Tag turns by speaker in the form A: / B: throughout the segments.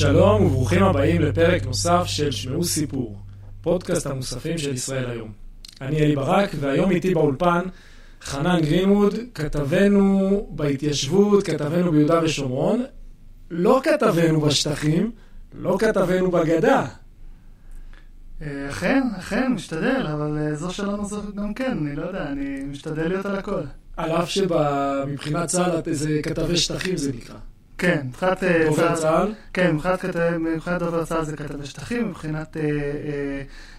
A: שלום וברוכים הבאים לפרק נוסף של שמעו סיפור, פודקאסט המוספים של ישראל היום. אני אלי ברק, והיום איתי באולפן חנן גרינווד, כתבנו בהתיישבות, כתבנו ביהודה ושומרון, לא כתבנו בשטחים, לא כתבנו בגדה.
B: אה, אכן, אכן, משתדל, אבל אה, זו שלנו זו גם כן, אני לא יודע, אני משתדל להיות על הכל.
A: על אף שמבחינת צה"ל זה כתבי שטחים זה נקרא.
B: כן, מבחינת... אה,
A: דובר צה"ל?
B: כן, מבחינת דובר צה"ל זה כתבי שטחים, מבחינת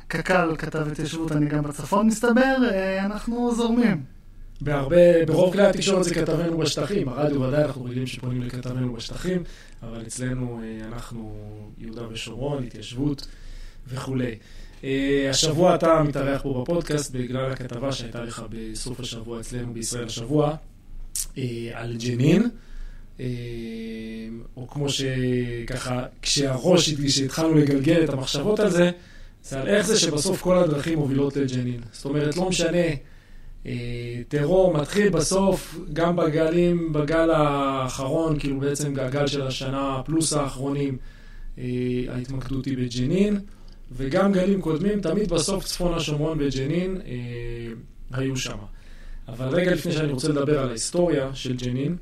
B: קק"ל כתב התיישבות, אני גם בצפון מסתבר, אנחנו זורמים.
A: בהרבה, ברוב כלי התקשורת זה כתבנו בשטחים, הרדיו ודאי אנחנו רגילים שפונים לכתבנו בשטחים, אבל אצלנו אנחנו יהודה ושומרון, התיישבות. וכולי. השבוע אתה מתארח פה בפודקאסט בגלל הכתבה שהייתה לך בסוף השבוע אצלנו בישראל השבוע על ג'נין. Uh, או כמו שככה, כשהראש, כשהתחלנו לגלגל את המחשבות על זה, זה על איך זה שבסוף כל הדרכים מובילות לג'נין. זאת אומרת, לא משנה, uh, טרור מתחיל בסוף, גם בגלים, בגל האחרון, כאילו בעצם הגל של השנה פלוס האחרונים, uh, ההתמקדות היא בג'נין. וגם גלים קודמים, תמיד בסוף צפון השומרון וג'נין אה, היו שם. אבל רגע לפני שאני רוצה לדבר על ההיסטוריה של ג'נין,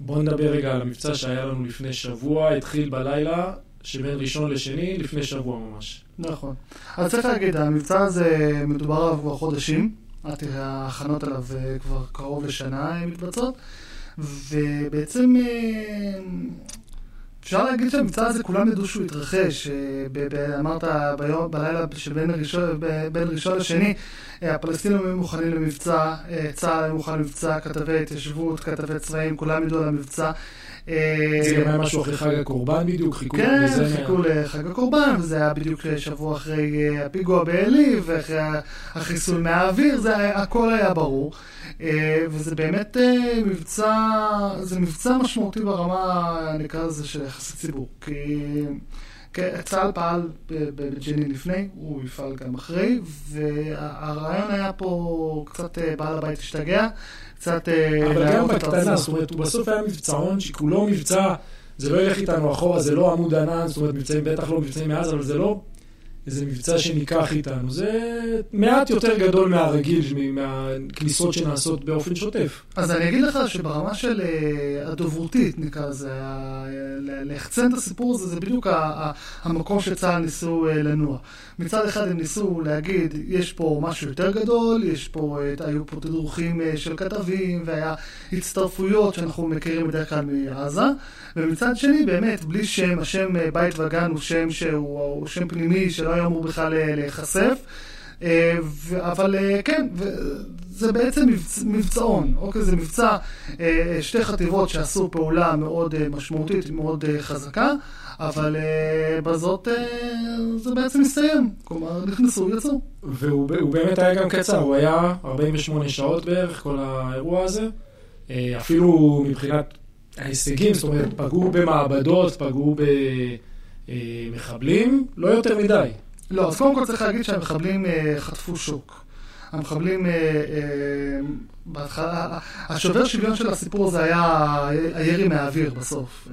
A: בואו נדבר רגע על המבצע שהיה לנו לפני שבוע, התחיל בלילה שבין ראשון לשני, לפני שבוע ממש.
B: נכון. אז צריך להגיד, המבצע הזה מדובר עליו כבר חודשים, ההכנות עליו אה, כבר קרוב לשנה מתבצעות, ובעצם אה, אפשר להגיד שהמבצע הזה, כולם ידעו שהוא התרחש. אה, אמרת בלילה של בין ראשון, ראשון לשני, אה, הפלסטינים היו מוכנים למבצע, אה, צה"ל היה מוכן למבצע, כתבי התיישבות, כתבי צבאים, כולם ידעו על המבצע.
A: זה גם היה משהו אחרי חג הקורבן בדיוק, חיכו
B: כן, חיכו לחג הקורבן, וזה היה בדיוק שבוע אחרי הפיגוע בעלי, ואחרי החיסול מהאוויר, זה הכל היה ברור. אה, וזה באמת אה, מבצע, זה מבצע משמעותי ברמה, נקרא לזה, של יחסי ציבור. כי צה"ל פעל בג'נין לפני, הוא יפעל גם אחרי, והרעיון היה פה קצת אה, בעל הבית השתגע, קצת...
A: אבל גם בקטנה, זאת אומרת, הוא בסוף היה מבצעון שכולו מבצע, זה לא ילך איתנו אחורה, זה לא עמוד ענן, זאת אומרת, מבצעים, בטח לא מבצעים מאז, אבל זה לא איזה מבצע שניקח איתנו. זה מעט יותר גדול מהרגיל, מהכניסות שנעשות באופן שוטף.
B: אז אני אגיד לך שברמה של uh, הדוברותית, נקרא לזה, ליחצן את הסיפור הזה, זה בדיוק המקום שצה"ל ניסו uh, לנוע. מצד אחד הם ניסו להגיד, יש פה משהו יותר גדול, יש פה, uh, היו פה תדרוכים של כתבים, והיה הצטרפויות שאנחנו מכירים בדרך כלל מעזה, ומצד שני, באמת, בלי שם, השם בית וגן הוא שם שהוא שם פנימי, שלא היה אמור בכלל להיחשף. אה, אבל אה, כן, זה בעצם מבצעון, אוקיי? זה מבצע, אה, שתי חטיבות שעשו פעולה מאוד משמעותית, מאוד חזקה, אבל בזאת זה בעצם הסתיים. כלומר, נכנסו, יצאו.
A: והוא באמת היה גם קצר, הוא היה 48 שעות בערך, כל האירוע הזה. אפילו מבחינת ההישגים, זאת אומרת, פגעו במעבדות, פגעו במחבלים, לא יותר מדי.
B: לא, אז קודם כל צריך להגיד שהמחבלים אה, חטפו שוק. המחבלים, אה, אה, בהתחלה, השובר שוויון של הסיפור הזה היה הירי מהאוויר בסוף.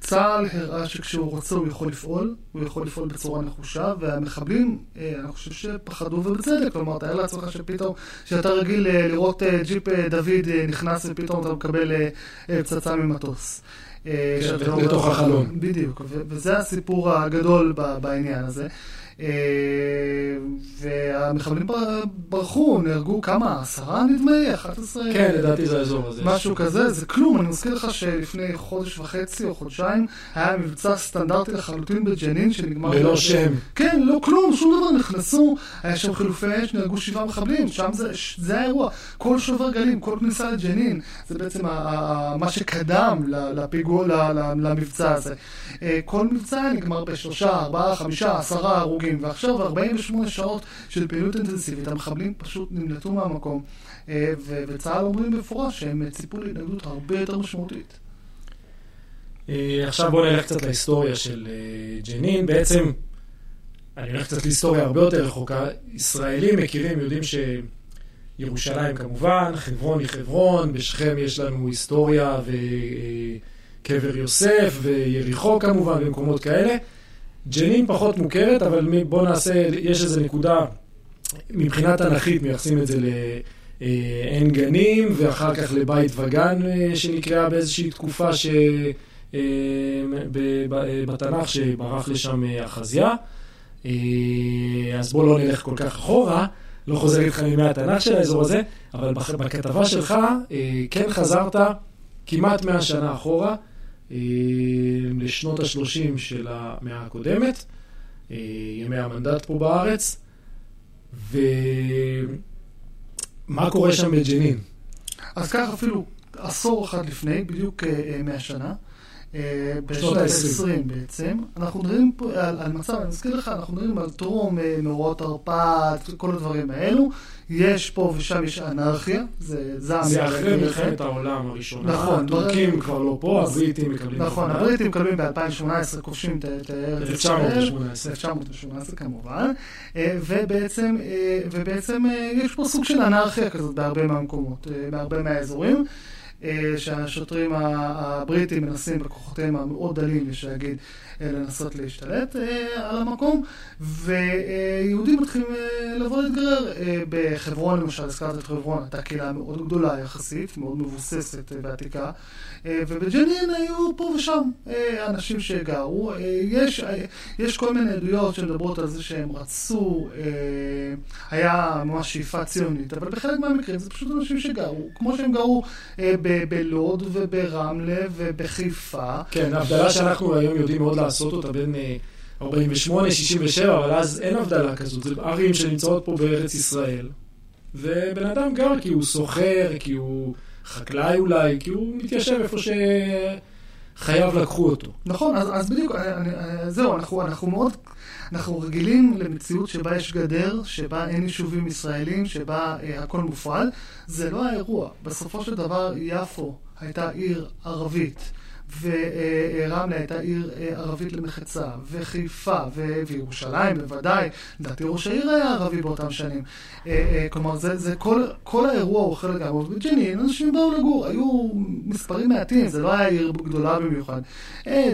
B: צה"ל הראה שכשהוא רוצה הוא יכול לפעול, הוא יכול לפעול בצורה נחושה, והמחבלים, אני חושב שפחדו ובצדק, כלומר, תאר לעצמך שפתאום, שאתה רגיל לראות ג'יפ דוד נכנס ופתאום אתה מקבל פצצה ממטוס.
A: לתוך החלון.
B: בדיוק, וזה הסיפור הגדול בעניין הזה. אה, והמחבלים ברחו, נהרגו כמה? עשרה נדמה לי? 11?
A: כן, לדעתי זה האזור הזה.
B: משהו כזה, זה כלום. אני מזכיר לך שלפני חודש וחצי או חודשיים היה מבצע סטנדרטי לחלוטין בג'נין שנגמר...
A: ללא שם.
B: כן, לא כלום, שום דבר. נכנסו, היה שם חילופי אש, נהרגו שבעה מחבלים, שם זה, זה האירוע. כל שובר גלים, כל כניסה לג'נין, זה בעצם מה שקדם לפיגוע, למבצע הזה. אה, כל מבצע נגמר בשלושה, ארבעה, חמישה, עשרה הרוגים. הרוגים, ועכשיו 48 שעות של פעילות אינטנסיבית, המחבלים פשוט נמלטו מהמקום, אה, וצה"ל אומרים במפורש שהם ציפו להתנגדות הרבה יותר משמעותית.
A: אה, עכשיו בואו נלך קצת להיסטוריה של אה, ג'נין. בעצם, אני הולך קצת להיסטוריה הרבה יותר רחוקה. ישראלים מכירים, יודעים שירושלים כמובן, חברון היא חברון, בשכם יש לנו היסטוריה קבר יוסף ויריחו כמובן ומקומות כאלה. ג'נין פחות מוכרת, אבל בואו נעשה, יש איזו נקודה, מבחינה תנכית מייחסים את זה לעין גנים, ואחר כך לבית וגן שנקראה באיזושהי תקופה ש... בתנ"ך שברח לשם אחזיה. אז בואו לא נלך כל כך אחורה, לא חוזר איתך מימי התנ"ך של האזור הזה, אבל בכתבה שלך כן חזרת כמעט 100 שנה אחורה, לשנות ה-30 של המאה הקודמת, ימי המנדט פה בארץ, ומה קורה שם בג'נין?
B: אז כך אפילו עשור אחד לפני, בדיוק 100 שנה.
A: בשנות ה-20
B: בעצם. אנחנו מדברים פה על, על מצב, אני מזכיר לך, אנחנו מדברים על טרום, מאורעות תרפ"ט, כל הדברים האלו. יש פה ושם יש אנרכיה, זה זעם.
A: זה אחרי מלחמת העולם הראשונה.
B: נכון.
A: הטורקים כבר לא פה, הבריטים מקבלים...
B: נכון, הבריטים מקבלים ב-2018, כובשים את ארץ ישראל.
A: 1918.
B: 1918 כמובן. ובעצם, ובעצם יש פה סוג של אנרכיה כזאת בהרבה מהמקומות, בהרבה מהאזורים. שהשוטרים הבריטים מנסים בכוחותיהם המאוד דלים, יש להגיד, לנסות להשתלט על המקום, ויהודים מתחילים לבוא להתגרר. בחברון למשל, הזכרת את חברון, הייתה קהילה מאוד גדולה יחסית, מאוד מבוססת ועתיקה, ובג'נין היו פה ושם אנשים שגרו. יש, יש כל מיני עדויות שמדברות על זה שהם רצו, היה ממש שאיפה ציונית, אבל בחלק מהמקרים זה פשוט אנשים שגרו, כמו שהם גרו בלוד וברמלה ובחיפה.
A: כן, הבדלה שאנחנו היום יודעים מאוד לעשות אותה בין 48, 67, אבל אז אין הבדלה כזאת. זה ערים שנמצאות פה בארץ ישראל, ובן אדם גר כי הוא סוחר, כי הוא חקלאי אולי, כי הוא מתיישב איפה שחייו לקחו אותו.
B: נכון, אז, אז בדיוק, זהו, אנחנו, אנחנו מאוד, אנחנו רגילים למציאות שבה יש גדר, שבה אין יישובים ישראלים, שבה אה, הכל מופרד. זה לא האירוע. בסופו של דבר, יפו הייתה עיר ערבית. ורמלה הייתה עיר ערבית למחצה, וחיפה, וירושלים בוודאי, לדעתי ראש העיר היה ערבי באותם שנים. כלומר, זה, זה כל, כל האירוע הוא חלק גמור. בג'נין אנשים באו לגור, היו מספרים מעטים, זה לא היה עיר גדולה במיוחד.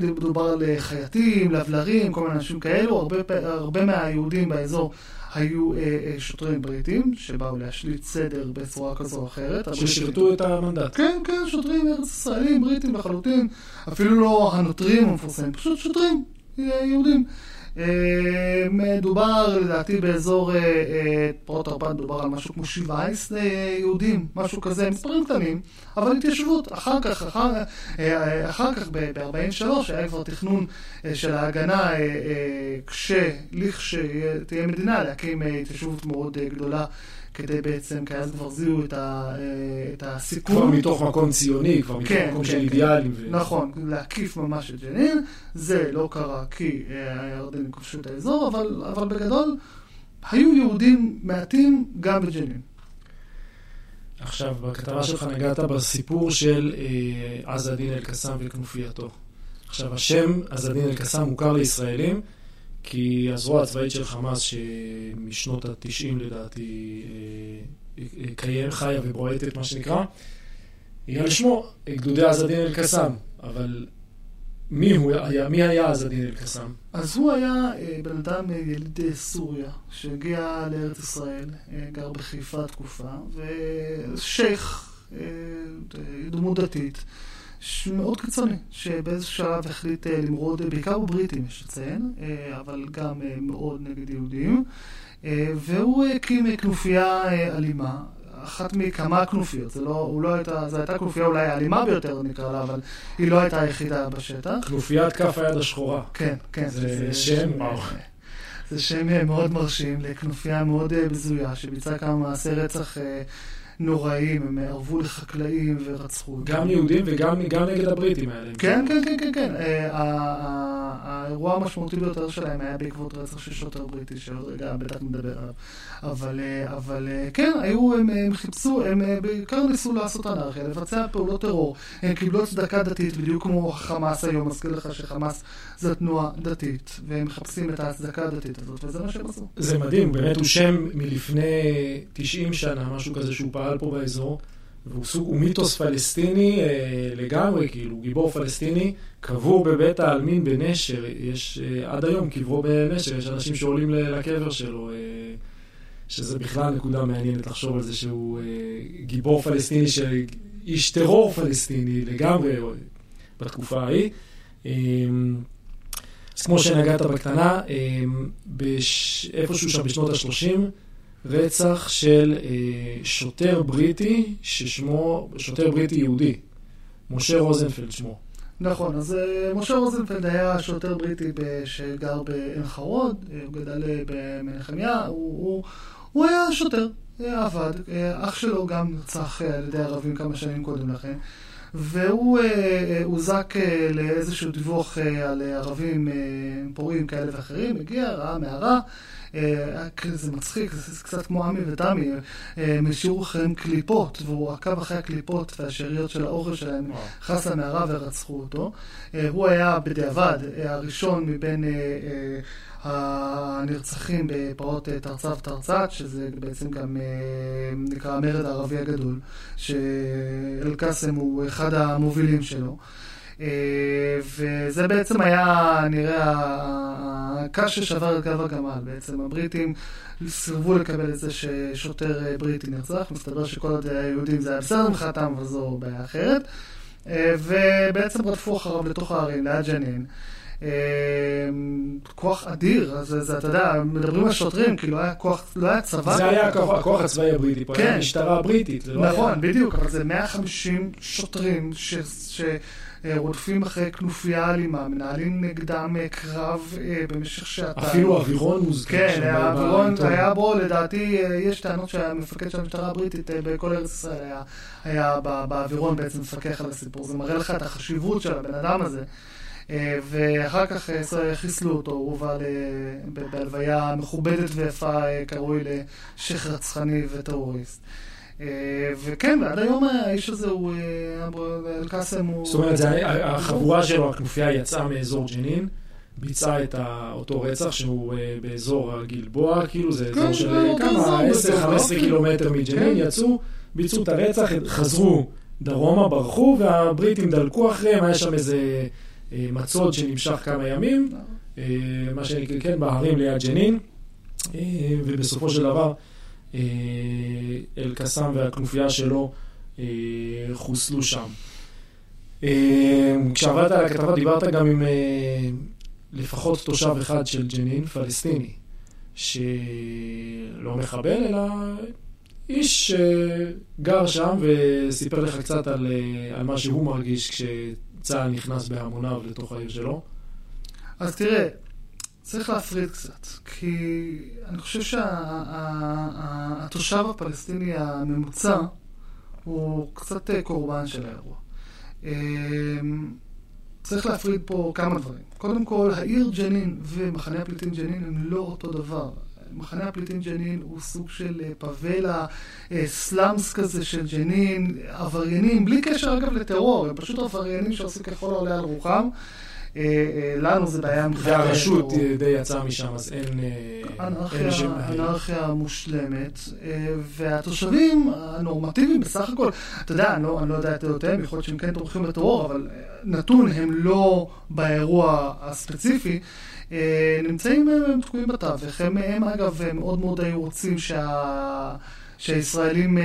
B: מדובר על חייטים, לבלרים, כל מיני אנשים כאלו, הרבה, הרבה מהיהודים באזור. היו אה, שוטרים בריטים שבאו להשליט סדר בצורה כזו או אחרת.
A: ששירתו את המנדט.
B: כן, כן, שוטרים ארץ ישראלים, בריטים לחלוטין, אפילו לא הנוטרים המפורסמים, פשוט שוטרים יהודים. מדובר לדעתי באזור פרוט תרפ"ט, מדובר על משהו כמו 17 יהודים, משהו כזה, מספרים קטנים, אבל התיישבות. אחר כך, אחר, אחר כך ב-43 היה כבר תכנון של ההגנה, כשלכשתהיה מדינה, להקים התיישבות מאוד גדולה. כדי בעצם, כי אז כבר זיהו את, ה, את הסיכון.
A: כבר מתוך מקום ציוני, כבר מתוך
B: כן,
A: מקום
B: כן,
A: של
B: כן.
A: אידיאלים. ו...
B: נכון, להקיף ממש את ג'נין. זה לא קרה כי הירדנים כבשו את האזור, אבל, אבל בגדול היו יהודים מעטים גם בג'נין.
A: עכשיו, בכתבה שלך נגעת בסיפור של אה, עז א-דין אל-קסאם וכנופייתו. עכשיו, השם עז א-דין אל-קסאם מוכר לישראלים, כי הזרוע הצבאית של חמאס, שמשנות ה-90 לדעתי קיים, חיה ובועטת, מה שנקרא, היא על שמו, גדודי עז א-דין אל-קסאם. אבל מי הוא היה, מי היה עז א-דין אל-קסאם?
B: אז הוא היה בן אדם יליד סוריה, שהגיע לארץ ישראל, גר בחיפה תקופה, ושייח, דמות דתית. מאוד קיצוני, שבאיזשהו שלב החליט למרוד, בעיקר בבריטים יש לציין, אבל גם מאוד נגד יהודים, והוא הקים כנופיה אלימה, אחת מכמה כנופיות, זה לא, הוא לא הייתה, זו הייתה כנופיה אולי האלימה ביותר נקרא לה, אבל היא לא הייתה היחידה בשטח.
A: כנופיית כף היד השחורה.
B: כן, כן.
A: זה, זה שם.
B: זה שם מאוד מרשים לכנופיה מאוד בזויה, שביצעה כמה מעשי רצח נוראים, הם ערבו לחקלאים ורצחו.
A: גם יהודים וגם נגד הבריטים האלה.
B: כן, כן, כן, כן, כן. האירוע המשמעותי ביותר שלהם היה בעקבות רצח של שוטר בריטי, שרגע בטח נדבר עליו. אבל, אבל כן, היו, הם, הם חיפשו, הם בעיקר ניסו לעשות אנרכיה, לבצע פעולות טרור. הם קיבלו צדקה דתית, בדיוק כמו חמאס היום, מזכיר לך שחמאס זו תנועה דתית, והם מחפשים את ההצדקה הדתית הזאת, וזה מה שהם עשו.
A: זה מדהים, באמת הוא שם מלפני 90 שנה, משהו כזה שהוא פעל פה באזור, והוא סוג, הוא מיתוס פלסטיני אה, לגמרי, כאילו, גיבור פלסטיני, קבור בבית העלמין בנשר, יש אה, עד היום קברו בנשר, יש אנשים שעולים לקבר שלו, אה, שזה בכלל נקודה מעניינת לחשוב על זה שהוא אה, גיבור פלסטיני, של איש טרור פלסטיני לגמרי אה, בתקופה ההיא. אה, אז כמו שנגעת בקטנה, אה, בש... איפשהו שם בשנות ה-30, רצח של אה, שוטר בריטי ששמו, שוטר בריטי יהודי, משה רוזנפלד שמו.
B: נכון, אז אה, משה רוזנפלד היה שוטר בריטי שגר בעין חרוד, אה, הוא גדל אה, במנחמיה, הוא, הוא, הוא היה שוטר, היה עבד, אח שלו גם נרצח על ידי ערבים כמה שנים קודם לכן, והוא הוזק לאיזשהו דיווח על ערבים פורעים כאלה ואחרים, הגיע, ראה מערה, אה, כזה מצחיק, זה קצת כמו עמי ותמי, הם השאירו אחריהם קליפות, והוא עקב אחרי הקליפות והשאריות של האוכל שלהם נכנס למערה ורצחו אותו. אה, הוא היה בדיעבד אה, הראשון מבין הנרצחים בפרעות תרצ"ב תרצ"ט, שזה בעצם גם נקרא המרד הערבי הגדול, שאל-קאסם הוא אחד המובילים שלו. אה, וזה בעצם היה, נראה, הקש ששבר את גב הגמל. בעצם הבריטים סירבו לקבל את זה ששוטר אה, בריטי נרצח, מסתבר שכל עוד היהודים זה היה בסדר מבחינתם, אבל זו בעיה אחרת. אה, ובעצם רדפו אחריו לתוך הערים, ליד ג'נין. כוח אדיר, אז זה, אתה יודע, מדברים על שוטרים, כאילו היה כוח, לא היה צבא.
A: זה היה הכוח, הצבאי הבריטי, פה
B: כן.
A: היה המשטרה הבריטית. לא
B: נכון. בדיוק, אבל זה 150 שוטרים ש... אה, רודפים אחרי כנופיה אלימה, מנהלים נגדם אה, קרב אה, במשך שעתיים.
A: אפילו אווירון מוזכר.
B: כן,
A: שם
B: האווירון
A: בעיתון.
B: היה בו, לדעתי, יש טענות שהמפקד של המשטרה הבריטית בכל ארץ ישראל היה, היה באווירון בעצם מפקח על הסיפור. זה מראה לך את החשיבות של הבן אדם הזה. ואחר כך חיסלו אותו, הוא הובא בהלוויה מכובדת ויפה, קרוי לשייח רצחני וטרוריסט. אה, וכן, ועד היום האיש הזה הוא, אה, אבו אל-קאסם הוא...
A: זאת אומרת, החבורה שלו, הכנופיה יצאה מאזור ג'נין, ביצעה את אותו רצח שהוא אה, באזור הגלבוע, כאילו זה אזור
B: כן,
A: של
B: אזור,
A: כמה,
B: באזור,
A: 10-15
B: כן.
A: קילומטר מג'נין,
B: כן.
A: יצאו, ביצעו את הרצח, חזרו דרומה, ברחו, והבריטים דלקו אחריהם, היה שם איזה מצוד שנמשך כמה ימים, מה שנקרא, כן, בהרים ליד ג'נין, ובסופו של דבר אל-קסאם והכנופיה שלו אה, חוסלו שם. אה, כשעבדת על הכתבה דיברת גם עם אה, לפחות תושב אחד של ג'נין, פלסטיני, שלא מחבל, אלא איש שגר שם וסיפר לך קצת על, אה, על מה שהוא מרגיש כשצה"ל נכנס בהמוניו לתוך העיר שלו.
B: אז תראה, צריך להפריד קצת, כי אני חושב שהתושב הפלסטיני הממוצע הוא קצת אה, קורבן של האירוע. אמ, צריך להפריד פה כמה דברים. קודם כל, העיר ג'נין ומחנה הפליטים ג'נין הם לא אותו דבר. מחנה הפליטים ג'נין הוא סוג של אה, פאבלה, אה, סלאמס כזה של ג'נין, עבריינים, בלי קשר אגב לטרור, הם פשוט עבריינים שעושים ככל העולה על רוחם. אה, אה, לנו זה בעיה מבחינת
A: והרשות די יצאה משם, אז אין... אה,
B: אנרכיה, מושלמת, והתושבים הנורמטיביים בסך הכל, אתה יודע, אני לא, אני לא יודע את דעותיהם, יכול להיות שהם כן תומכים בטרור, אבל נתון, הם לא באירוע הספציפי, נמצאים, הם תקועים בתווך. הם, הם אגב מאוד מאוד היו רוצים שה... שהישראלים אה,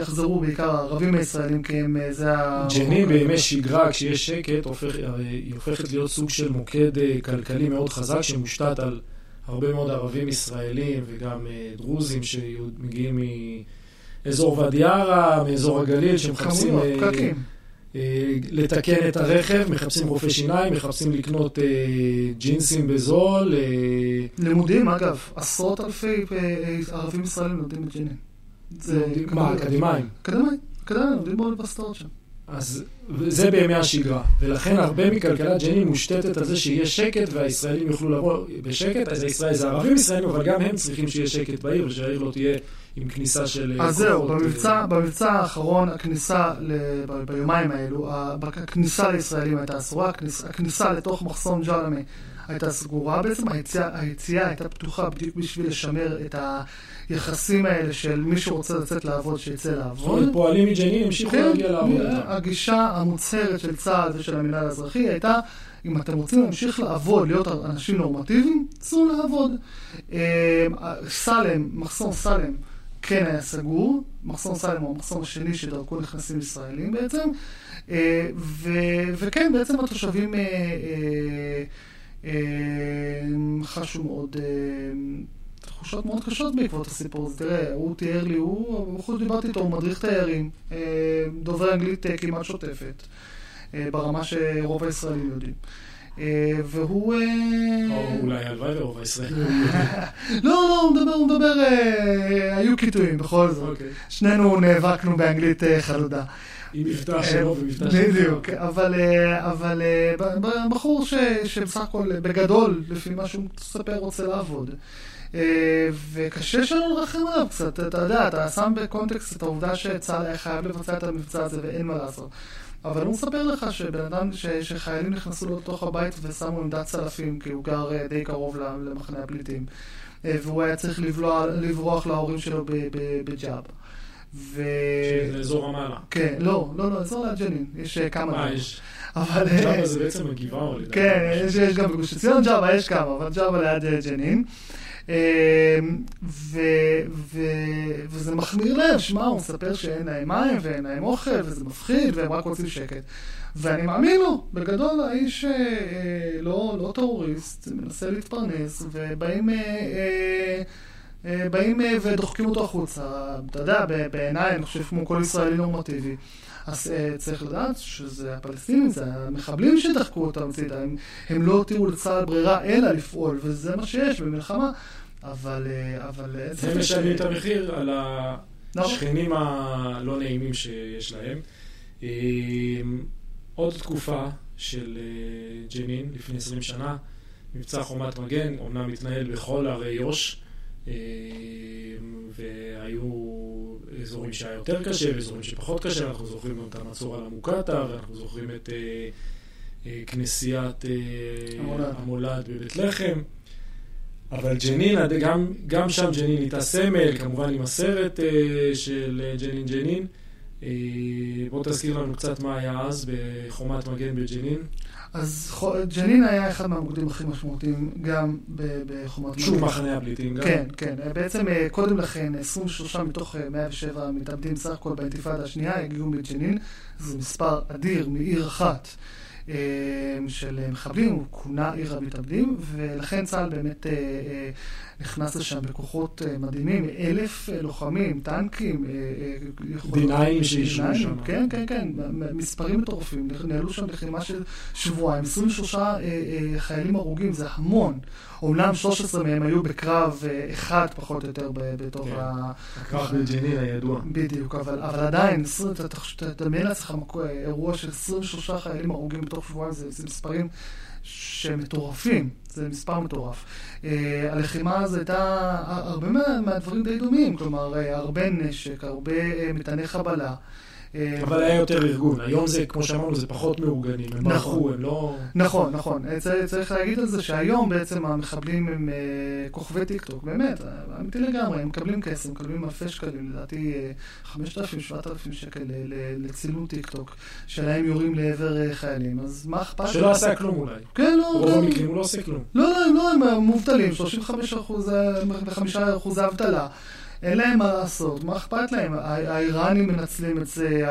B: יחזרו, בעיקר הערבים הישראלים, כי הם, אה, זה ה...
A: ג'נין בימי שגרה, כשיש שקט, הופך, הרי היא הופכת להיות סוג של מוקד אה, כלכלי מאוד חזק שמושתת על הרבה מאוד ערבים ישראלים וגם אה, דרוזים שמגיעים מאזור ואדי ערה, מאזור הגליל, שמחפשים אה,
B: פקקים.
A: אה, לתקן את הרכב, מחפשים רופא שיניים, מחפשים לקנות אה, ג'ינסים בזול. אה,
B: לימודים, אגב, עשרות אלפי אה, אה, ערבים ישראלים לומדים בג'נין. זה
A: מה. אקדמאים?
B: אקדמאים, אקדמאים, לומדים באוניברסיטאות שם.
A: אז זה בימי השגרה, ולכן הרבה מכלכלת ג'נין מושתתת על זה שיהיה שקט והישראלים יוכלו לבוא בשקט, אז הישראל זה ערבים ישראלים, אבל גם הם צריכים שיהיה שקט בעיר ושהעיר לא תהיה עם כניסה של... אה,
B: אז זהו, במבצע, במבצע האחרון, הכניסה, ל- ב- ביומיים האלו, הכניסה לישראלים הייתה אסורה, הכניסה, הכניסה לתוך מחסום ג'למה הייתה סגורה בעצם, היציאה, היציאה הייתה פתוחה בדיוק בשביל לשמר את היחסים האלה של מי שרוצה לצאת לעבוד, שיצא לעבוד.
A: פועלים מג'נין המשיכו
B: כן,
A: להגיע לעבוד.
B: הגישה המוצהרת של צה"ל ושל המינהל האזרחי הייתה, אם אתם רוצים להמשיך לעבוד, להיות אנשים נורמטיביים, צאו לעבוד. אה, סלם, מחסום סלם, כן היה סגור. מחסום סלם הוא המחסום השני שדרכו נכנסים ישראלים בעצם. אה, ו- וכן, בעצם התושבים אה, אה, חשו מאוד... אה, תחושות מאוד קשות בעקבות הסיפור הזה. תראה, הוא תיאר לי, הוא, בחור דיברתי איתו, הוא מדריך תיירים, אה, דובר אנגלית אה, כמעט שוטפת, אה, ברמה שרוב הישראלים יודעים. אה, והוא... אה,
A: או אולי הלוואי ורוב הישראלים.
B: לא, לא, הוא מדבר, הוא מדבר, אה, היו קיטויים בכל זאת.
A: אוקיי.
B: שנינו נאבקנו באנגלית אה, חלודה.
A: עם מבטא שלו ומבטא שלו.
B: בדיוק, אבל, אה, אבל אה, בחור ש, שבסך הכל, אה, בגדול, לפי מה שהוא מספר, רוצה לעבוד. אה, וקשה שלא לרחם עליו קצת, אתה יודע, אתה שם בקונטקסט את העובדה שצה"ל היה חייב לבצע את המבצע הזה ואין מה לעשות. אבל הוא מספר לך שבן אדם, ש, שחיילים נכנסו לתוך הבית ושמו עמדת צלפים, כי הוא גר אה, די קרוב למחנה הפליטים. אה, והוא היה צריך לבלוע, לברוח להורים שלו בג'אב. ו...
A: שזה אזור רמאללה.
B: כן, לא, לא, לא, אזור ליד ג'נין, יש אה, כמה.
A: אה. יש.
B: אבל... אה,
A: ג'אבה זה בעצם הגבעה לדעתי.
B: כן, יש, יש גם בגוש עציון ג'אבה, יש כמה, אבל ג'אבה ליד אה, ג'נין. אה, ו, ו, וזה מחמיר לב, שמע, הוא מספר שאין להם מים ואין להם אוכל, וזה מפחיד, והם רק רוצים שקט. ואני מאמין לו, בגדול האיש אה, אה, לא, לא טרוריסט, מנסה להתפרנס, ובאים... אה, אה, אה, באים אה, ודוחקים אותו החוצה. אתה יודע, בעיניי, אני חושב כמו כל ישראלי נורמטיבי. אז אה, צריך לדעת שזה הפלסטינים, זה המחבלים שדחקו אותם הצידה, הם, הם לא הותירו לצה"ל ברירה אלא לפעול, וזה מה שיש במלחמה. אבל, אה, אבל...
A: הם
B: ש-
A: משלמים את המחיר על
B: נכון.
A: השכנים הלא נעימים שיש להם. אה, עוד תקופה של אה, ג'נין, לפני 20 שנה, מבצע חומת מגן, אומנם מתנהל בכל ערי יו"ש, אה, והיו אזורים שהיה יותר קשה ואזורים שפחות קשה, אנחנו זוכרים גם את המצור על המוקטעה, ואנחנו זוכרים את אה, אה, כנסיית אה,
B: המולד.
A: בבית לחם. אבל ג'נין, גם, גם שם ג'נין הייתה סמל, כמובן עם הסרט של ג'נין ג'נין. בוא תזכיר לנו קצת מה היה אז בחומת מגן בג'נין.
B: אז ג'נין היה אחד מהמוקדים הכי משמעותיים גם בחומת
A: שוב. מחנה הפליטים גם.
B: כן, כן. בעצם אה, קודם לכן, 23 מתוך אה, 107 מתאבדים סך הכל באינתיפאדה השנייה הגיעו מג'נין. זה מספר אדיר מעיר אחת אה, של אה, מחבלים, הוא כונה עיר המתאבדים, ולכן צה"ל באמת אה, אה, נכנס לשם בכוחות מדהימים, אלף לוחמים, טנקים,
A: D9 שישבו
B: D9,
A: שם.
B: כן, כן, כן, מספרים מטורפים. ניהלו שם לחימה של שבועיים, 23 אה, אה, חיילים הרוגים, זה המון. אומנם 13 מהם היו בקרב אה, אחד פחות או יותר ב- בתוך
A: כן.
B: ה...
A: הקרב בג'נין הידוע.
B: בדיוק, אבל, אבל עדיין, 20, אתה תדמיין לעצמך אירוע של 23 חיילים הרוגים בתוך שבועיים, זה, זה מספרים שהם מטורפים, זה מספר מטורף. אה, הלחימה הזו הייתה, הרבה מה, מהדברים די דומים, כלומר, אה, הרבה נשק, הרבה מטעני חבלה. אה,
A: אבל היה יותר ארגון. היום זה, כמו שאמרנו, זה פחות מאורגנים. הם
B: נכון.
A: ברחו, הם לא...
B: נכון, נכון. אה, צריך, להגיד על זה שהיום בעצם המחבלים הם אה, כוכבי טיקטוק, באמת, אמיתי לגמרי, הם מקבלים כסף, מקבלים אלפי שקלים, לדעתי אה, 5,000, 7,000 שקל לצילום טיקטוק, שלהם יורים לעבר חיילים, אז מה אכפת?
A: שלא עשה כלום אולי.
B: כן, לא,
A: ברוב
B: לא,
A: המקרים הוא לא עושה כלום.
B: לא, לא, הם לא, מובטלים, 35 אחוז, 5 אחוז האבטלה. אין להם מה לעשות, מה אכפת להם? האיראנים מנצלים את זה,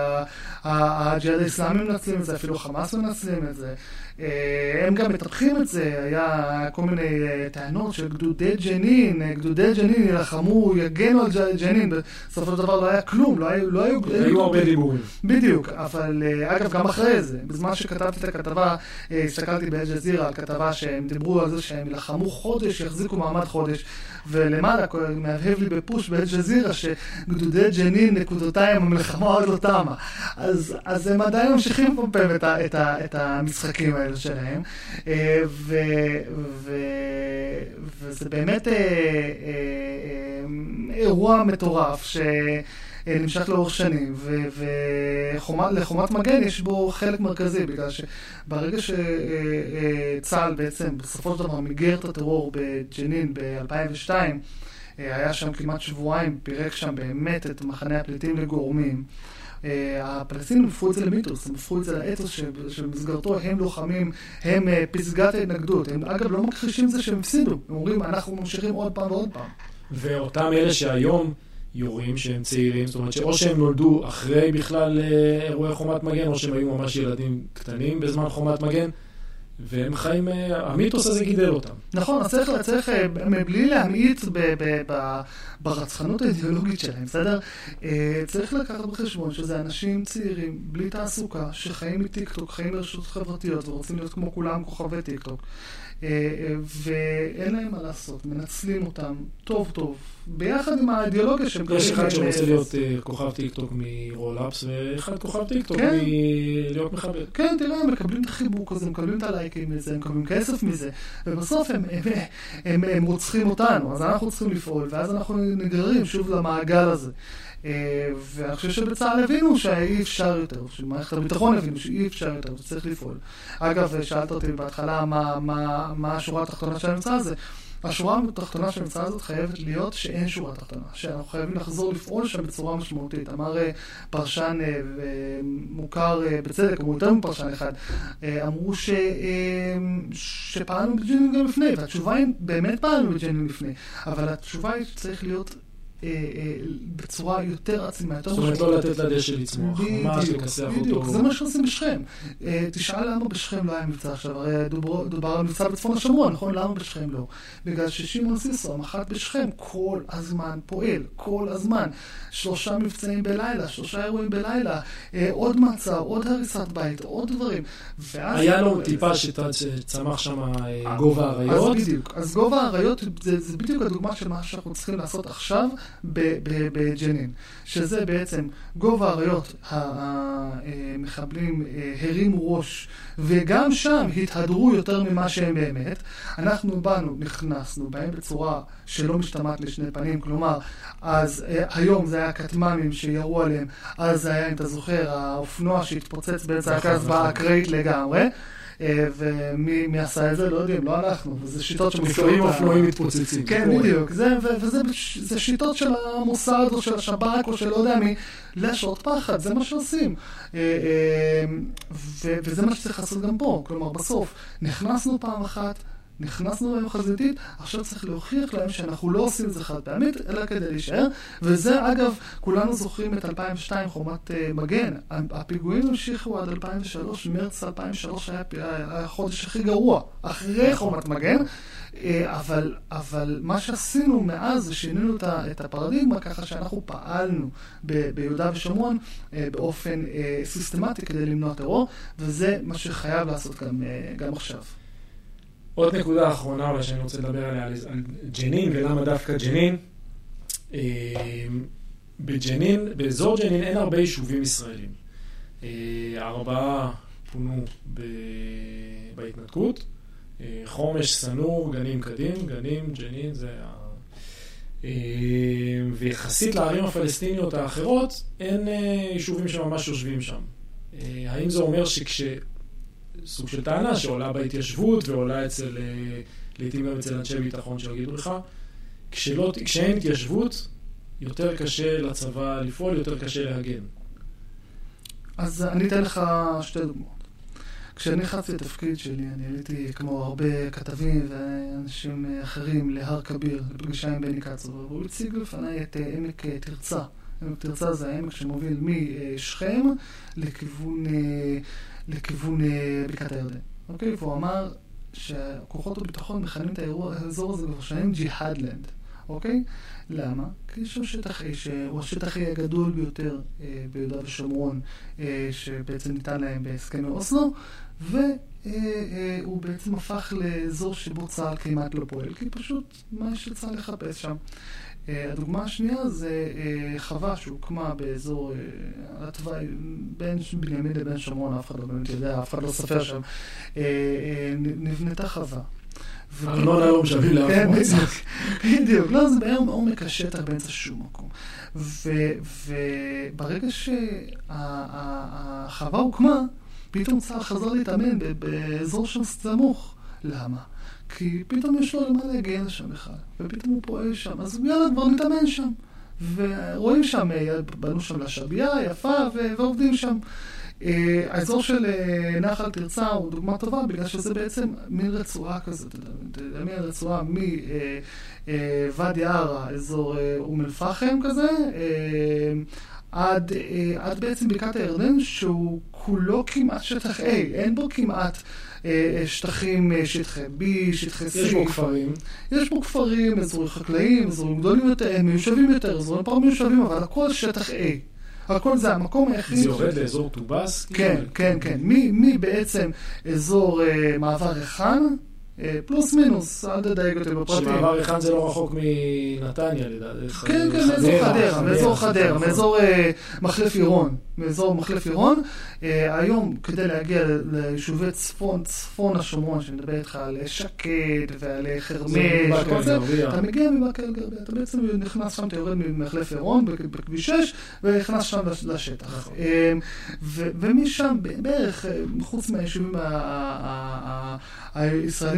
B: הג'יהאד האסלאמי מנצלים את זה, אפילו חמאס מנצלים את זה. אה, הם גם מטפחים את זה, היה כל מיני אה, טענות של גדודי ג'נין, אה, גדודי ג'נין יילחמו, יגנו על ג'נין, בסופו של דבר לא היה כלום, לא היו... לא היו,
A: היו הרבה דיבורים.
B: בדיוק, אבל אגב, גם אחרי זה, בזמן שכתבתי את הכתבה, הסתכלתי באל-ג'זירה על כתבה שהם דיברו על זה שהם יילחמו חודש, יחזיקו מעמד חודש, ולמעלה מהבהב לי בפוש באל-ג'זירה שגדודי ג'נין, נקודותיים, המלחמה עוד לא תמה. אז, אז הם עדיין ממשיכים לפמפם את, את, את המשחקים האלה שלהם, אה, ו, ו, וזה באמת אה, אה, אירוע מטורף, ש... אה, נמשך לאורך שנים, ולחומת מגן יש בו חלק מרכזי, בגלל שברגע שצה"ל בעצם בסופו של דבר מיגר את הטרור בג'נין ב-2002, היה שם כמעט שבועיים, פירק שם באמת את מחנה הפליטים לגורמים. הפלסטינים הפכו את זה למיתוס, הם הפכו את זה לאתוס שבמסגרתו הם לוחמים, הם פסגת ההתנגדות. הם אגב לא מכחישים זה שהם הפסידו, הם אומרים אנחנו ממשיכים עוד פעם ועוד פעם.
A: ואותם אלה שהיום יורים שהם צעירים, זאת אומרת שאו שהם נולדו אחרי בכלל אירועי חומת מגן, או שהם היו ממש ילדים קטנים בזמן חומת מגן. והם חיים, המיתוס הזה גידל אותם.
B: נכון, אז צריך, צריך בלי להמעיט ברצחנות האידיאולוגית שלהם, בסדר? צריך לקחת בחשבון שזה אנשים צעירים, בלי תעסוקה, שחיים מטיקטוק, חיים ברשתות חברתיות ורוצים להיות כמו כולם כוכבי טיקטוק. ואין להם מה לעשות, מנצלים אותם טוב טוב, ביחד עם האידיאולוגיה שהם
A: יש אחד שרוצה להיות כוכב טיקטוק מ roll-ups, ואחד כוכב טיקטוק מלהיות מחבל.
B: כן, תראה, הם מקבלים את החיבוק הזה, מקבלים את הלייקים מזה, הם מקבלים כסף מזה, ובסוף הם רוצחים אותנו, אז אנחנו צריכים לפעול, ואז אנחנו נגררים שוב למעגל הזה. ואני חושב שבצה"ל הבינו שאי אפשר יותר, שמערכת הביטחון הבינו שאי אפשר יותר, וצריך לפעול. אגב, שאלת אותי בהתחלה מה השורה התחתונה של המבצע הזה. השורה התחתונה של המבצע הזאת חייבת להיות שאין שורה תחתונה, שאנחנו חייבים לחזור לפעול שם בצורה משמעותית. אמר פרשן מוכר בצדק, אמרו יותר מפרשן אחד, אמרו ש... שפעלנו בג'נין גם לפני, והתשובה היא, באמת פעלנו בג'נין לפני, אבל התשובה היא שצריך להיות בצורה יותר עצימה, יותר.
A: זאת אומרת, לא לתת לדשא לצמוח, ממש לכסח אותו.
B: בדיוק, זה מה שעושים בשכם. תשאל למה בשכם לא היה מבצע עכשיו, הרי דובר על מבצע בצפון השומרון, נכון? למה בשכם לא? בגלל ששמעון סיסו, המח"ט בשכם, כל הזמן פועל, כל הזמן. שלושה מבצעים בלילה, שלושה אירועים בלילה, עוד מעצר, עוד הריסת בית, עוד דברים.
A: היה לו טיפה שצמח שם גובה האריות.
B: אז בדיוק, אז גובה האריות זה בדיוק הדוגמה של מה שאנחנו צריכים לעשות עכשיו. בג'נין, שזה בעצם גובה האריות, המחבלים הרימו ראש, וגם שם התהדרו יותר ממה שהם באמת. אנחנו באנו, נכנסנו בהם בצורה שלא משתמעת לשני פנים, כלומר, אז היום זה היה כטמ"מים שירו עליהם, אז זה היה, אם אתה זוכר, האופנוע שהתפוצץ באמצע הקסבה אקראית לגמרי. ומי עשה את זה? לא יודעים, לא אנחנו. וזה שיטות
A: לפעמים אופנועים מתפוצצים.
B: כן, בדיוק. וזה שיטות של המוסד או של השב"כ או של לא יודע מי, להשעות פחד, זה מה שעושים. וזה מה שצריך לעשות גם פה. כלומר, בסוף, נכנסנו פעם אחת, נכנסנו להם חזיתית, עכשיו צריך להוכיח להם שאנחנו לא עושים את זה חד פעמית, אלא כדי להישאר. וזה, אגב, כולנו זוכרים את 2002, חומת uh, מגן. הפיגועים המשיכו עד 2003, מרץ 2003 היה, היה החודש הכי גרוע, אחרי חומת מגן. Uh, אבל, אבל מה שעשינו מאז זה שינינו את הפרדיגמה ככה שאנחנו פעלנו ב, ביהודה ושומרון uh, באופן סיסטמטי כדי למנוע טרור, וזה מה שחייב לעשות גם, גם עכשיו.
A: עוד נקודה אחרונה אולי שאני רוצה לדבר עליה, על ג'נין ולמה דווקא ג'נין. בג'נין, באזור ג'נין אין הרבה יישובים ישראלים. ארבעה פונו בהתנתקות. חומש, סנור, גנים קדים, גנים, ג'נין, זה ה... ויחסית לערים הפלסטיניות האחרות, אין יישובים שממש יושבים שם. האם זה אומר שכש... סוג של טענה שעולה בהתיישבות ועולה אצל, לעתים גם אצל אנשי ביטחון שיגידו לך, כשלא, כשאין התיישבות, יותר קשה לצבא לפעול, יותר קשה להגן.
B: אז אני אתן לך שתי דוגמאות. כשאני נכנסתי לתפקיד שלי, אני הייתי כמו הרבה כתבים ואנשים אחרים להר כביר, לפגישה עם בני קצר, והוא הציג לפניי את עמק תרצה. עמק תרצה זה העמק שמוביל משכם לכיוון... לכיוון בקעת הירדן. אוקיי? והוא אמר שכוחות הביטחון מכנים את האזור הזה כבר שנים ג'יהאדלנד. אוקיי? למה? כי יש שם שטח A שהוא השטח הגדול ביותר אה, ביהודה ושומרון אה, שבעצם ניתן להם בהסכמי אוסלו והוא אה, בעצם הפך לאזור שבו צה"ל כמעט לא פועל כי פשוט מה יש לצה"ל לחפש שם. הדוגמה השנייה זה חווה שהוקמה באזור התוואי בין בנימין לבין שומרון, אף אחד לא באמת יודע, אף אחד לא סופר שם. נבנתה חווה.
A: ארנונה לא משלמים לאף
B: כן,
A: מועצה.
B: בדיוק. לא, זה בערך עומק השטח באמצע שום מקום. וברגע שהחווה הוקמה, פתאום צה"ל חזר להתאמן באזור שם סמוך. למה? כי פתאום יש לו למה להגן שם בכלל, ופתאום הוא פועל שם, אז יאללה, כבר נתאמן שם. ורואים שם, אה, בנו שם לשבייה יפה, ועובדים שם. אה, האזור של אה, נחל תרצה הוא דוגמה טובה, בגלל שזה בעצם מין רצועה כזאת, מין רצועה מוואדי ערה, אזור אום אל-פחם כזה, עד, אה, עד בעצם בקעת הירדן, שהוא כולו כמעט שטח A, אין בו כמעט אה, שטחים, אה, שטחי B, שטחי C.
A: יש בו כפרים.
B: יש בו כפרים, אזורים חקלאיים, אזורים גדולים יותר, מיושבים יותר, אזורים פחות מיושבים, אבל הכל שטח A. הכל זה המקום היחיד.
A: זה יורד לאזור טובאס?
B: כן? כן, כן. מ- מבעצם אזור אה, מעבר ריחן, פלוס מינוס, אל תדייק אותי בפרטים.
A: שמעבר ריחן זה לא רחוק מנתניה לדעתי.
B: כן, כן, מאזור חדרה, מאזור חדרה. מאזור אה, מחלף עירון, מאזור מחלף עירון. אה, היום, כדי להגיע ליישובי צפון, צפון השומרון, שאני מדבר איתך על שקד ועל אה, חרמש וכל זה. אתה מגיע מבאקה אל-גרבייה, אתה בעצם נכנס שם, אתה יורד ממחלף עירון בכ- בכביש 6, ונכנס שם לש- לשטח.
A: נכון.
B: אה, ומשם, בערך, אה, חוץ מהיישובים ה-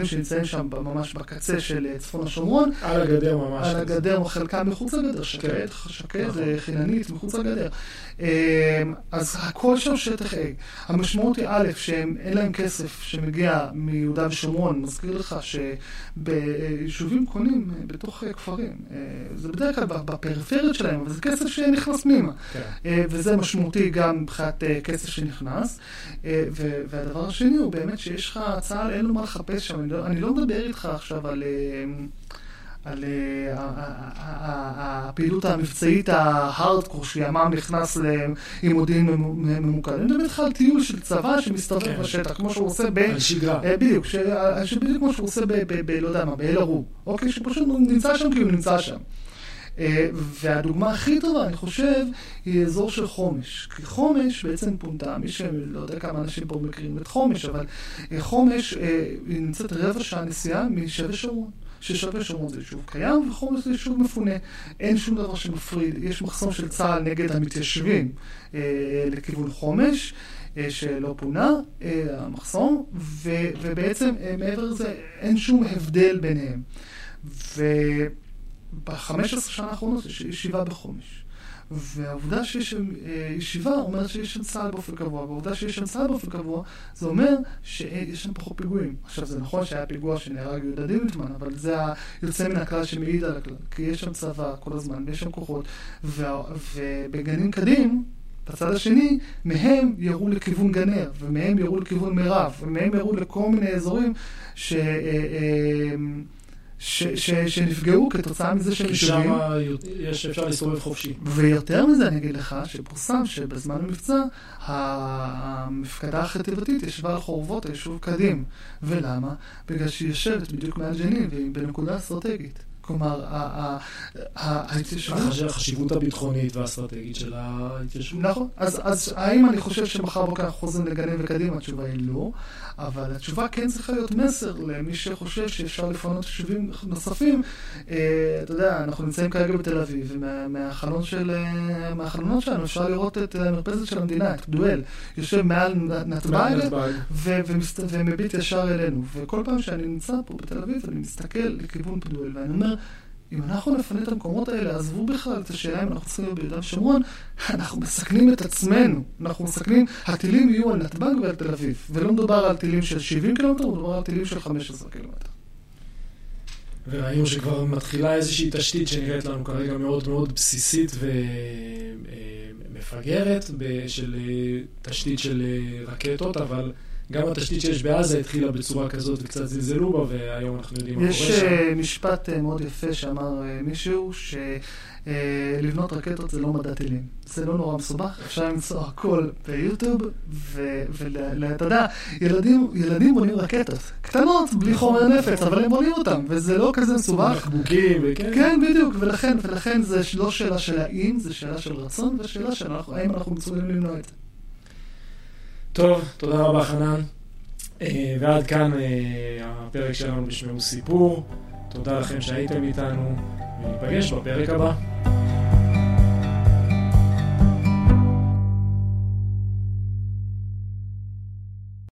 B: ה- ה- ה- הישראלים שנמצאים שם ממש בקצה של אה, צפון השומרון,
A: על הגדר ממש.
B: על. הגדר, או חלקם מחוץ לגדר, שקד. שקד,
A: נכון.
B: אה, חיננית, מחוץ לגדר. אה, אז הכל שם שטח A. המשמעות היא א', שאין להם כסף שמגיע מיהודה ושומרון. מזכיר לך שביישובים קונים אה, בתוך כפרים. זה בדרך כלל בפריפריות שלהם, אבל זה כסף שנכנס פנימה.
A: כן.
B: וזה משמעותי גם מבחינת כסף שנכנס. והדבר השני הוא באמת שיש לך, צה"ל אין לו מה לחפש שם. אני לא, אני לא מדבר איתך עכשיו על... אה, על אה, הפעילות המבצעית ההארדקור שימ"מ נכנס עם מודיעין ממ- ממוקד. אני מדבר איתך על טיול של צבא שמסתובב
A: כן.
B: בשטח, כמו שהוא עושה ב...
A: על שגרה.
B: אה, בדיוק, ש- שבדיוק כמו שהוא עושה ב... לא יודע מה, באל-ערוב. אוקיי? שפשוט נמצא שם כי הוא נמצא שם. אה, והדוגמה הכי טובה, אני חושב, היא אזור של חומש. כי חומש בעצם פונתה, מי שלא יודע כמה אנשים פה מכירים את חומש, אבל אה, חומש אה, היא נמצאת רבע שעה נסיעה משבי שומרון. ששבי שומרון זה יישוב קיים, וחומש זה יישוב מפונה. אין שום דבר שמפריד. יש מחסום של צה"ל נגד המתיישבים אה, לכיוון חומש. אה, שלא פונה, אה, המחסום, ו, ובעצם אה, מעבר לזה אין שום הבדל ביניהם. וב-15 שנה האחרונות יש ישיבה בחומש. והעובדה שיש שם אה, ישיבה אומרת שיש שם צה"ל באופן קבוע, והעובדה שיש שם צה"ל באופן קבוע, זה אומר שיש שם פחות פיגועים. עכשיו, זה נכון שהיה פיגוע שנהרג יהודה דימנטמן, אבל זה היוצא מן הכלל שמעיד על הכלל. כי יש שם צבא כל הזמן, ויש שם כוחות, וה- ובגנים קדים, בצד השני, מהם ירו לכיוון גנר, ומהם ירו לכיוון מירב, ומהם ירו לכל מיני אזורים ש... אה, ש, ש, שנפגעו כתוצאה מזה שהם
A: כי
B: יישובים.
A: שם אפשר להסתובב חופשי.
B: ויותר מזה אני אגיד לך, שפורסם שבזמן המבצע, המפקדה החטיבתית ישבה על חורבות היישוב קדים. ולמה? בגלל שהיא יושבת בדיוק מעל ג'נין, והיא בנקודה אסטרטגית. כלומר,
A: החשיבות הביטחונית והאסטרטגית של ההתיישבות.
B: נכון. אז, האם אני חושב שמחר בוקר אנחנו חוזרים לגנים וקדימה? התשובה היא לא. אבל התשובה כן צריכה להיות מסר למי שחושב שאפשר לפנות יישובים נוספים. אה, אתה יודע, אנחנו נמצאים כרגע בתל אביב, ומהחלון של, אה, מהחלונות שלנו אפשר לראות את המרפסת של המדינה, את דואל. יושב מעל נתב"ג
A: נתב"ג.
B: ו- ומסת- ומביט ישר אלינו. וכל פעם שאני נמצא פה בתל אביב, אני מסתכל לכיוון פדואל, ואני אומר, אם אנחנו נפנה את המקומות האלה, עזבו בכלל את השאלה אם אנחנו צריכים להיות ביהודה ושומרון, אנחנו מסכנים את עצמנו. אנחנו מסכנים, הטילים יהיו על נתב"ג ועל תל אביב. ולא מדובר על טילים של 70 קילומטר, מדובר על טילים של 15 קילומטר.
A: וראינו שכבר מתחילה איזושהי תשתית שנראית לנו כרגע מאוד מאוד בסיסית ומפגרת, של אה, תשתית של אה, רקטות, אבל גם התשתית שיש בעזה התחילה בצורה כזאת וקצת זלזלו בה, והיום אנחנו יודעים מה
B: יש
A: קורה שם.
B: אה, משפט אה, מאוד יפה שאמר אה, מישהו, שלבנות רקטות זה לא מדע טילים. זה לא נורא מסובך, אפשר למצוא הכל ביוטיוב, ואתה יודע, ילדים, ילדים בונים רקטות. קטנות, בלי חומר נפץ, אבל הם בונים אותם, וזה לא כזה מסובך.
A: מחבוקים, וכן.
B: כן, בדיוק, ולכן, ולכן זה לא שאלה של האם, זה שאלה של רצון, ושאלה של האם אנחנו מסוגלים למנוע את זה.
A: טוב, תודה רבה חנן. אה, ועד כאן אה, הפרק שלנו בשמעו סיפור. תודה לכם שהייתם איתנו, וניפגש בפרק הבא.